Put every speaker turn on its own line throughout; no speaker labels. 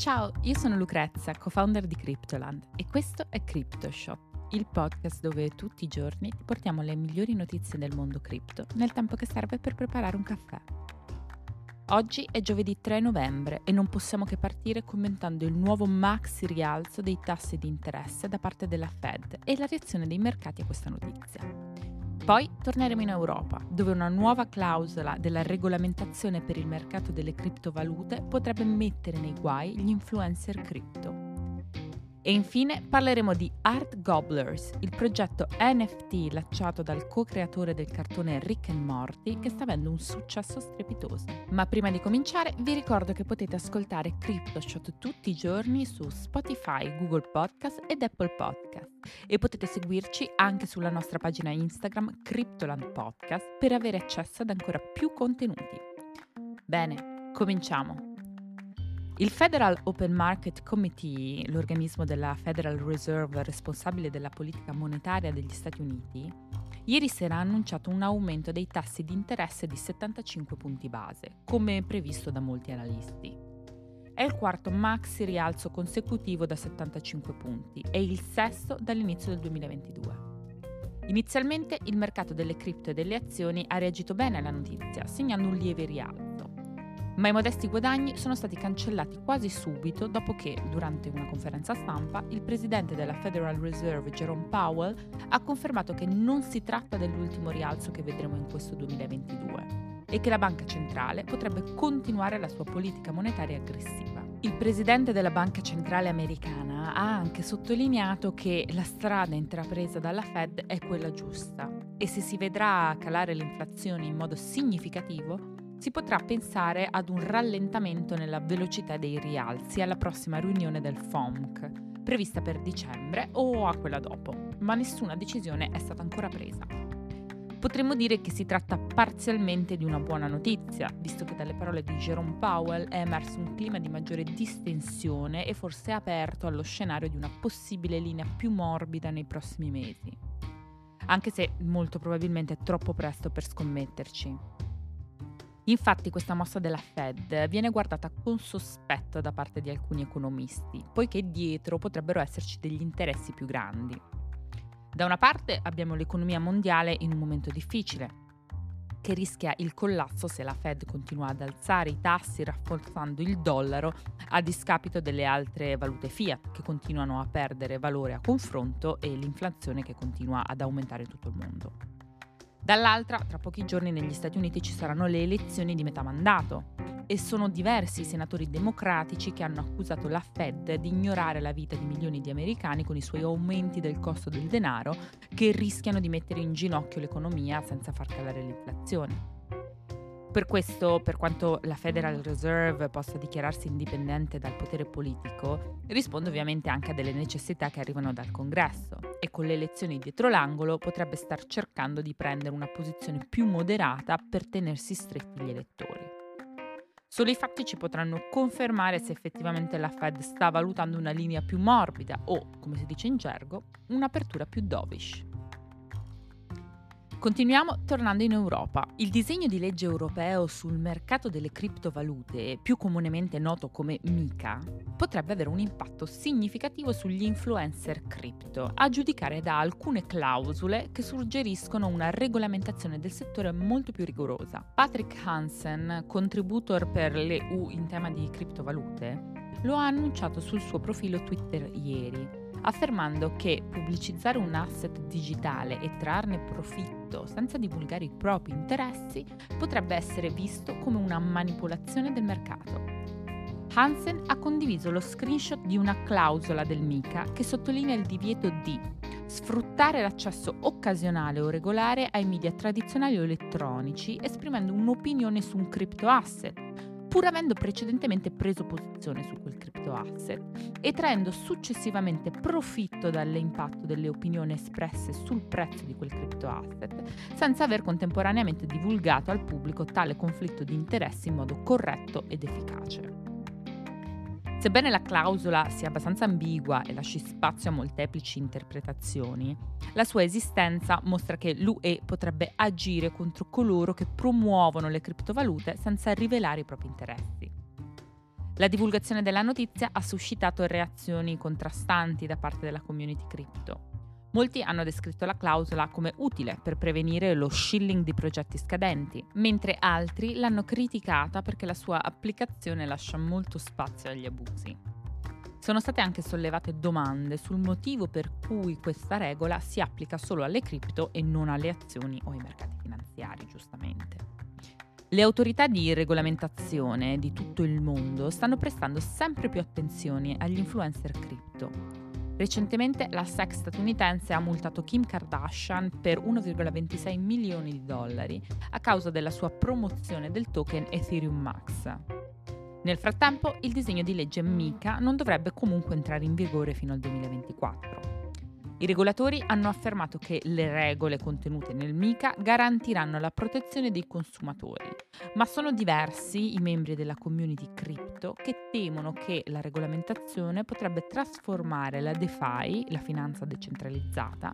Ciao, io sono Lucrezia, co-founder di Cryptoland e questo è CryptoShot, il podcast dove tutti i giorni ti portiamo le migliori notizie del mondo cripto nel tempo che serve per preparare un caffè. Oggi è giovedì 3 novembre e non possiamo che partire commentando il nuovo maxi rialzo dei tassi di interesse da parte della Fed e la reazione dei mercati a questa notizia. Poi torneremo in Europa, dove una nuova clausola della regolamentazione per il mercato delle criptovalute potrebbe mettere nei guai gli influencer cripto. E infine parleremo di Art Gobblers, il progetto NFT lanciato dal co-creatore del cartone Rick and Morty che sta avendo un successo strepitoso. Ma prima di cominciare vi ricordo che potete ascoltare CryptoShot tutti i giorni su Spotify, Google Podcast ed Apple Podcast e potete seguirci anche sulla nostra pagina Instagram Cryptoland Podcast per avere accesso ad ancora più contenuti. Bene, cominciamo. Il Federal Open Market Committee, l'organismo della Federal Reserve responsabile della politica monetaria degli Stati Uniti, ieri sera ha annunciato un aumento dei tassi di interesse di 75 punti base, come previsto da molti analisti. È il quarto maxi rialzo consecutivo da 75 punti e il sesto dall'inizio del 2022. Inizialmente il mercato delle cripto e delle azioni ha reagito bene alla notizia, segnando un lieve rialzo ma i modesti guadagni sono stati cancellati quasi subito dopo che, durante una conferenza stampa, il presidente della Federal Reserve Jerome Powell ha confermato che non si tratta dell'ultimo rialzo che vedremo in questo 2022 e che la banca centrale potrebbe continuare la sua politica monetaria aggressiva. Il presidente della banca centrale americana ha anche sottolineato che la strada intrapresa dalla Fed è quella giusta e se si vedrà calare l'inflazione in modo significativo, si potrà pensare ad un rallentamento nella velocità dei rialzi alla prossima riunione del FOMC, prevista per dicembre o a quella dopo, ma nessuna decisione è stata ancora presa. Potremmo dire che si tratta parzialmente di una buona notizia, visto che dalle parole di Jerome Powell è emerso un clima di maggiore distensione e forse aperto allo scenario di una possibile linea più morbida nei prossimi mesi. Anche se molto probabilmente è troppo presto per scommetterci. Infatti questa mossa della Fed viene guardata con sospetto da parte di alcuni economisti, poiché dietro potrebbero esserci degli interessi più grandi. Da una parte abbiamo l'economia mondiale in un momento difficile, che rischia il collasso se la Fed continua ad alzare i tassi rafforzando il dollaro a discapito delle altre valute fiat che continuano a perdere valore a confronto e l'inflazione che continua ad aumentare in tutto il mondo. Dall'altra, tra pochi giorni negli Stati Uniti ci saranno le elezioni di metà mandato e sono diversi i senatori democratici che hanno accusato la Fed di ignorare la vita di milioni di americani con i suoi aumenti del costo del denaro che rischiano di mettere in ginocchio l'economia senza far calare l'inflazione. Per questo, per quanto la Federal Reserve possa dichiararsi indipendente dal potere politico, risponde ovviamente anche a delle necessità che arrivano dal Congresso e con le elezioni dietro l'angolo potrebbe star cercando di prendere una posizione più moderata per tenersi stretti gli elettori. Solo i fatti ci potranno confermare se effettivamente la Fed sta valutando una linea più morbida o, come si dice in gergo, un'apertura più dovish. Continuiamo tornando in Europa. Il disegno di legge europeo sul mercato delle criptovalute, più comunemente noto come MICA, potrebbe avere un impatto significativo sugli influencer cripto, a giudicare da alcune clausole che suggeriscono una regolamentazione del settore molto più rigorosa. Patrick Hansen, contributor per l'EU in tema di criptovalute, lo ha annunciato sul suo profilo Twitter ieri affermando che pubblicizzare un asset digitale e trarne profitto senza divulgare i propri interessi potrebbe essere visto come una manipolazione del mercato. Hansen ha condiviso lo screenshot di una clausola del MICA che sottolinea il divieto di sfruttare l'accesso occasionale o regolare ai media tradizionali o elettronici esprimendo un'opinione su un crypto asset pur avendo precedentemente preso posizione su quel crypto asset e traendo successivamente profitto dall'impatto delle opinioni espresse sul prezzo di quel crypto asset, senza aver contemporaneamente divulgato al pubblico tale conflitto di interessi in modo corretto ed efficace. Sebbene la clausola sia abbastanza ambigua e lasci spazio a molteplici interpretazioni, la sua esistenza mostra che l'UE potrebbe agire contro coloro che promuovono le criptovalute senza rivelare i propri interessi. La divulgazione della notizia ha suscitato reazioni contrastanti da parte della community crypto. Molti hanno descritto la clausola come utile per prevenire lo shilling di progetti scadenti, mentre altri l'hanno criticata perché la sua applicazione lascia molto spazio agli abusi. Sono state anche sollevate domande sul motivo per cui questa regola si applica solo alle cripto e non alle azioni o ai mercati finanziari, giustamente. Le autorità di regolamentazione di tutto il mondo stanno prestando sempre più attenzione agli influencer cripto. Recentemente la SEC statunitense ha multato Kim Kardashian per 1,26 milioni di dollari a causa della sua promozione del token Ethereum Max. Nel frattempo, il disegno di legge MICA non dovrebbe comunque entrare in vigore fino al 2024. I regolatori hanno affermato che le regole contenute nel MICA garantiranno la protezione dei consumatori, ma sono diversi i membri della community crypto che temono che la regolamentazione potrebbe trasformare la DeFi, la finanza decentralizzata,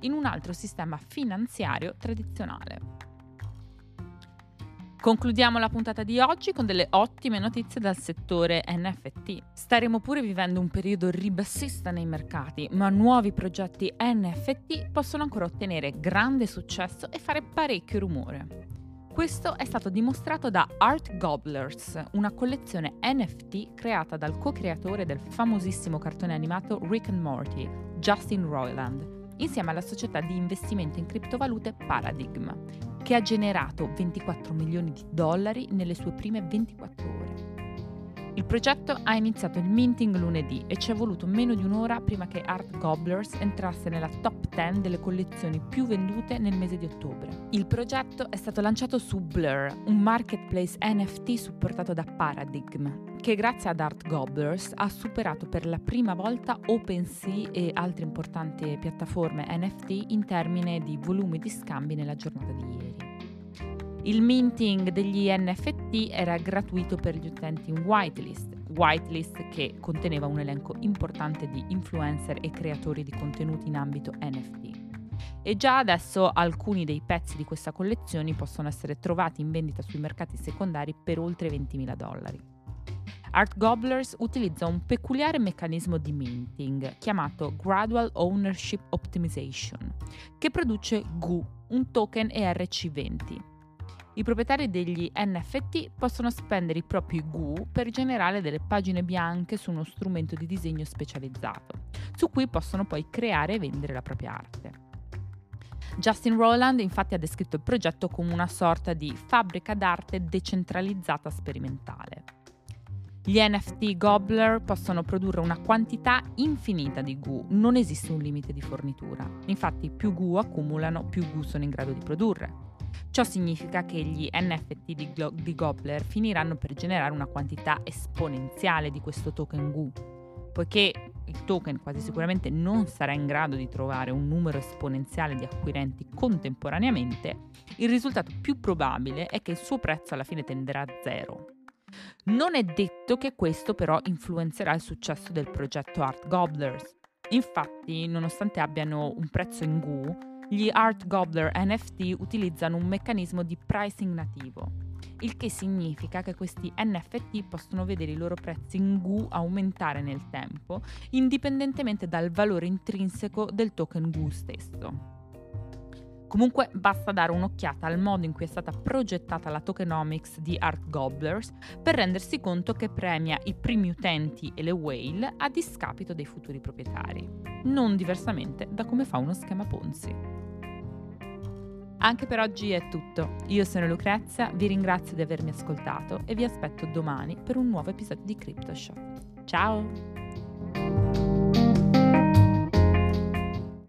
in un altro sistema finanziario tradizionale. Concludiamo la puntata di oggi con delle ottime notizie dal settore NFT. Staremo pure vivendo un periodo ribassista nei mercati, ma nuovi progetti NFT possono ancora ottenere grande successo e fare parecchio rumore. Questo è stato dimostrato da Art Gobblers, una collezione NFT creata dal co-creatore del famosissimo cartone animato Rick and Morty, Justin Roiland, insieme alla società di investimento in criptovalute Paradigm, che ha generato 24 milioni di dollari nelle sue prime 24 ore. Il progetto ha iniziato il minting lunedì e ci è voluto meno di un'ora prima che Art Gobblers entrasse nella top 10 delle collezioni più vendute nel mese di ottobre. Il progetto è stato lanciato su Blur, un marketplace NFT supportato da Paradigm, che grazie ad Art Gobblers ha superato per la prima volta OpenSea e altre importanti piattaforme NFT in termini di volumi di scambi nella giornata di ieri. Il minting degli NFT era gratuito per gli utenti in whitelist, whitelist che conteneva un elenco importante di influencer e creatori di contenuti in ambito NFT. E già adesso alcuni dei pezzi di questa collezione possono essere trovati in vendita sui mercati secondari per oltre 20.000 dollari. Art Gobblers utilizza un peculiare meccanismo di minting chiamato Gradual Ownership Optimization, che produce GU, un token ERC20, i proprietari degli NFT possono spendere i propri GU per generare delle pagine bianche su uno strumento di disegno specializzato, su cui possono poi creare e vendere la propria arte. Justin Rowland infatti ha descritto il progetto come una sorta di fabbrica d'arte decentralizzata sperimentale. Gli NFT Gobbler possono produrre una quantità infinita di GU, non esiste un limite di fornitura. Infatti più GU accumulano, più GU sono in grado di produrre. Ciò significa che gli NFT di, Glo- di Gobbler finiranno per generare una quantità esponenziale di questo token GU, poiché il token quasi sicuramente non sarà in grado di trovare un numero esponenziale di acquirenti contemporaneamente, il risultato più probabile è che il suo prezzo alla fine tenderà a zero. Non è detto che questo però influenzerà il successo del progetto Art Gobblers. Infatti, nonostante abbiano un prezzo in GU, gli Art Gobbler NFT utilizzano un meccanismo di pricing nativo, il che significa che questi NFT possono vedere i loro prezzi in GU aumentare nel tempo, indipendentemente dal valore intrinseco del token GU stesso. Comunque basta dare un'occhiata al modo in cui è stata progettata la tokenomics di Art Gobblers per rendersi conto che premia i primi utenti e le whale a discapito dei futuri proprietari, non diversamente da come fa uno schema Ponzi. Anche per oggi è tutto. Io sono Lucrezia, vi ringrazio di avermi ascoltato e vi aspetto domani per un nuovo episodio di CryptoShop. Ciao!